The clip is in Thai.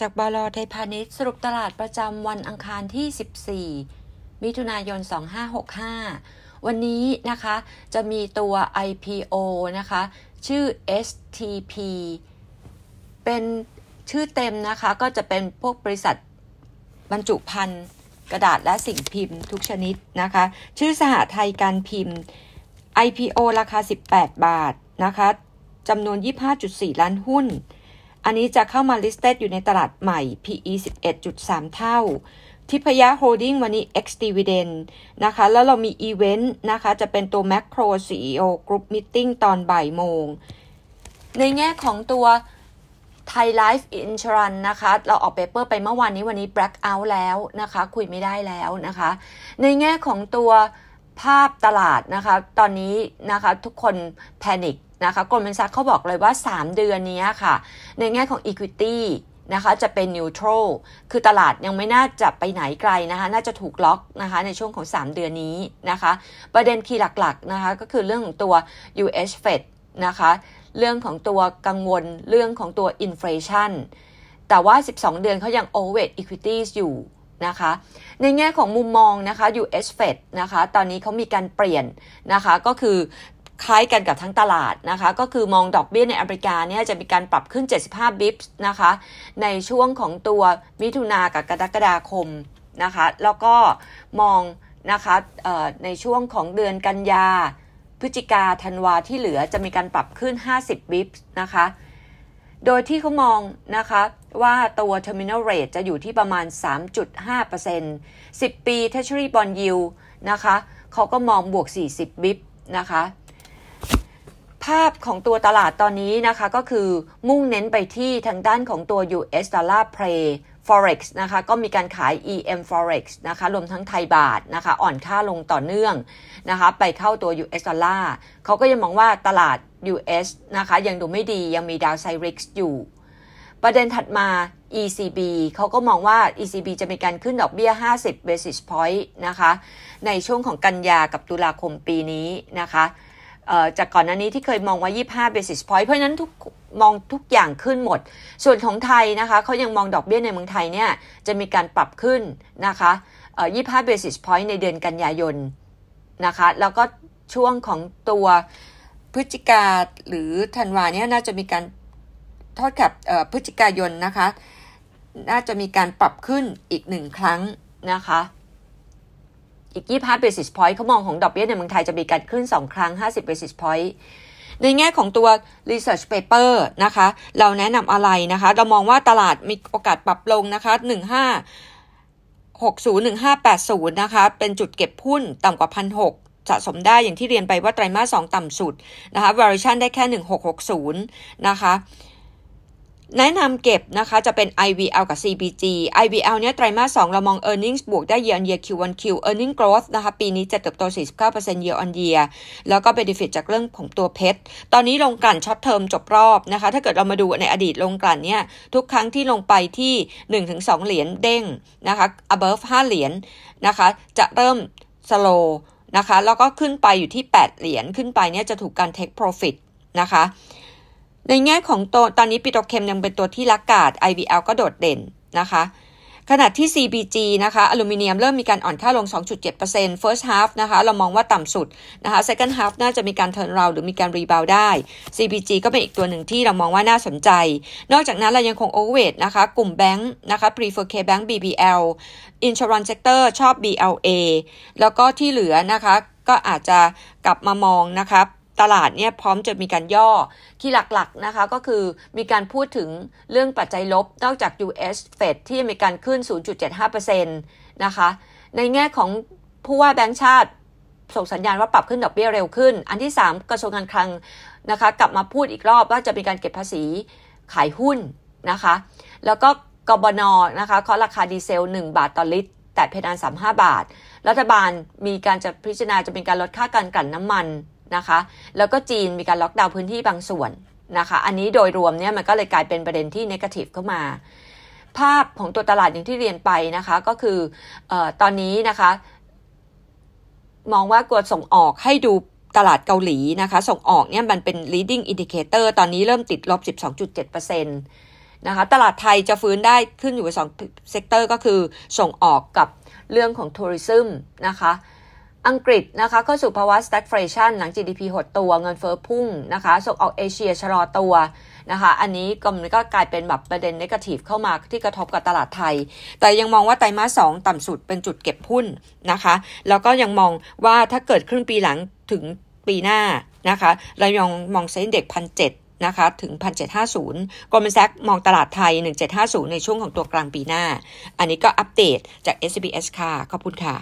จากบลไทยพาณิชย์สรุปตลาดประจำวันอังคารที่ 14 มิถุนายน 2565 วันนี้นะคะจะมีตัว IPO นะคะ ชื่อ STP เป็นชื่อเต็มนะคะก็จะเป็นพวกบริษัทบรรจุภัณฑ์กระดาษและสิ่งพิมพ์ทุกชนิดนะคะ ชื่อสหไทยการพิมพ์ IPO ราคา 18 บาทนะคะจำนวน 25.4 ล้านหุ้น อันนี้จะเข้ามา listed อยู่ในตลาดใหม่ PE 11.3 เท่า ทิพยะโฮลดิ้งวันนี้ ex dividend นะคะ แล้วเรามีอีเวนต์นะคะ จะเป็นตัว Makro CEO Group Meeting ตอนบ่ายโมง ในแง่ของตัว Thai Life Insurance นะคะ เราออก paper ไปเมื่อวานนี้วันนี้ black out แล้วนะคะ คุยไม่ได้แล้วนะคะ ในแง่ของตัวภาพตลาดนะคะ ตอนนี้นะคะทุกคนแพนิค นะคะกลมเป็นซักเขาบอกเลยว่า 3 เดือนนี้ค่ะ ในแง่ของ Equity นะคะจะเป็น neutral คือตลาดยังไม่น่าจะไปไหนไกลนะคะ น่าจะถูกล็อกนะคะในช่วงของ 3 เดือนนี้นะคะ ประเด็นคีย์หลักๆนะคะก็คือเรื่องของตัว US Fed นะคะ เรื่องของตัวกังวลเรื่องของตัว inflation แต่ว่า 12 เดือนเขายัง overweight equities อยู่นะคะ ในแง่ของมุมมองนะคะ US Fed นะคะ ตอนนี้เขามีการเปลี่ยนนะคะ ก็คือ คล้ายกันกับทั้งตลาดนะคะ ก็คือมองดอกเบี้ยในอเมริกาเนี่ยจะมีการปรับขึ้น 75 บิปส์นะคะ ในช่วงของตัวมิถุนากับกรกฎาคมนะคะ แล้วก็มองนะคะในช่วงของเดือนกันยา พฤศจิกาธันวาที่เหลือจะมีการปรับขึ้น 50 บิปส์นะคะ โดยที่เขามองนะคะว่าตัว terminal rate จะอยู่ที่ประมาณ 3.5% 10 ปี treasury bond yield นะคะเขาก็มองบวก 40 บิปนะคะ ภาพของตัวตลาดตอนนี้นะคะก็คือมุ่งเน้นไปที่ทางด้านของตัว US dollar play forex นะคะก็มีการขาย EM forex นะคะรวมทั้งไทยบาทนะคะอ่อนค่าลงต่อเนื่องนะคะไปเข้าตัว US dollar เขาก็ยังมองว่าตลาด US นะคะยังดูไม่ดียังมี downside risk อยู่ ประเด็นถัดมา ECB เขาก็มองว่า ECB จะมีการขึ้นดอกเบี้ย 50 basis point นะคะในช่วงของกันยากับตุลาคมปีนี้นะคะ จากก่อนหน้านี้ที่เคยมองว่า 25 basis point เพราะนั้นทุกมองทุกอย่างขึ้นหมด ส่วนของไทยนะคะเขายังมองดอกเบี้ยในเมืองไทยเนี่ยจะมีการปรับขึ้นนะคะ25 basis point ในเดือนกันยายนนะคะ แล้วก็ช่วงของตัวพฤศจิกาหรือธันวาเนี่ยน่าจะมีการทอดกับพฤศจิกายนนะคะ น่าจะมีการปรับขึ้นอีกหนึ่งครั้งนะคะ อีก 25 basis point เขามองของดอกเบี้ยในเมืองไทยจะมีการขึ้น 2 ครั้ง 50 basis point ในแง่ของตัว research paper นะคะ เราแนะนำอะไรนะคะ เรามองว่าตลาดมีโอกาสปรับลงนะคะ 15 60 1580 นะคะ เป็นจุดเก็บหุ้นต่ำกว่า 1,600สะสมได้อย่างที่เรียนไปว่าไตรมาส2ต่ำสุดนะคะ valuation ได้แค่ 1660 นะคะ แนะนำเก็บนะคะจะเป็น IVL กับ CBG IVL เนี่ยไตรมาส2เรามอง earnings บวกได้ year on year Q1Q earning growth นะคะปีนี้จะเติบโต 49% year on year แล้วก็ benefit จากเรื่องของตัว PET ตอนนี้โรงกลั่น short term จบรอบนะคะ ถ้าเกิดเรามาดูในอดีตโรงกลั่นเนี่ยทุกครั้งที่ลงไปที่ 1-2 เหรียญเด้งนะคะ above 5 เหรียญนะคะ จะเริ่ม slow นะคะ แล้วก็ขึ้นไปอยู่ที่ 8 เหรียญขึ้นไปเนี่ยจะถูกการ take profit นะคะ ในแง่ของตัวตอนนี้ปิโตรเคมยังเป็นตัวที่ลักกาด IVL ก็โดดเด่นนะคะ ขณะที่ CBG นะคะอลูมิเนียมเริ่มมีการอ่อนค่าลง 2.7% first half นะคะ เรามองว่าต่ำสุดนะคะ second half น่าจะมีการ turn round หรือมีการ rebound ได้ CBG ก็เป็นอีกตัวหนึ่งที่เรามองว่าน่าสนใจ นอกจากนั้นเรายังคง overweight นะคะ กลุ่มแบงค์นะคะ prefer K Bank BBL insurance sector ชอบ BLA แล้วก็ที่เหลือนะคะ ก็อาจจะกลับมามองนะคะ ตลาดเนี่ยพร้อมจะมีการย่อที่หลักๆนะคะก็คือมีการพูดถึงเรื่องปัจจัยลบ นอกจาก US Fed ที่มีการขึ้น 0.75%นะคะ ในแง่ของผู้ว่าแบงก์ชาติส่งสัญญาณว่าปรับขึ้นดอกเบี้ยเร็วขึ้น อันที่ 3 กระทรวงการคลังนะคะ กลับมาพูดอีกรอบว่าจะมีการเก็บภาษีขายหุ้นนะคะ แล้วก็กบนนะคะเคาะราคาดีเซล 1 บาทต่อลิตร แต่เพดาน 35 บาท รัฐบาลมีการจะพิจารณาจะเป็นการลดค่าการกลั่นน้ำมัน นะคะ แล้วก็จีนมีการล็อกดาวน์พื้นที่บางส่วนนะคะ อันนี้โดยรวมเนี่ยมันก็เลยกลายเป็นประเด็นที่นกาทีฟเข้ามา ภาพของตัวตลาดอย่างที่เรียนไปนะคะก็คืออตอนนี้นะคะ มองว่ากลุ่มส่งออกให้ดูตลาดเกาหลีนะคะ ส่งออกเนี่ยมันเป็น leading indicator ตอนนี้เริ่มติดลบ 12.7%นะคะตลาดไทยจะฟื้นได้ขึ้นอยู่กับสอง sector ก็คือส่งออกกับเรื่องของ tourism นะคะ อังกฤษนะคะเข้าสู่ภาวะ stagflation หลัง GDP หดตัวเงินเฟ้อพุ่งนะคะส่งออกเอเชียชะลอตัวนะคะอันนี้ก็มันก็กลายเป็นแบบประเด็น negative เข้ามาที่กระทบกับตลาดไทย แต่ยังมองว่าไตรมาสสองต่ำสุดเป็นจุดเก็บหุ้นนะคะ แล้วก็ยังมองว่าถ้าเกิดครึ่งปีหลังถึงปีหน้านะคะเรายังมองเซ็นเด็กพันเจ็ดนะคะถึง 1750 Goldman Sachs มองตลาดไทย 1750 ในช่วงของตัวกลางปีหน้า อันนี้ก็อัปเดตจาก SBS ค่ะ ขอบคุณค่ะ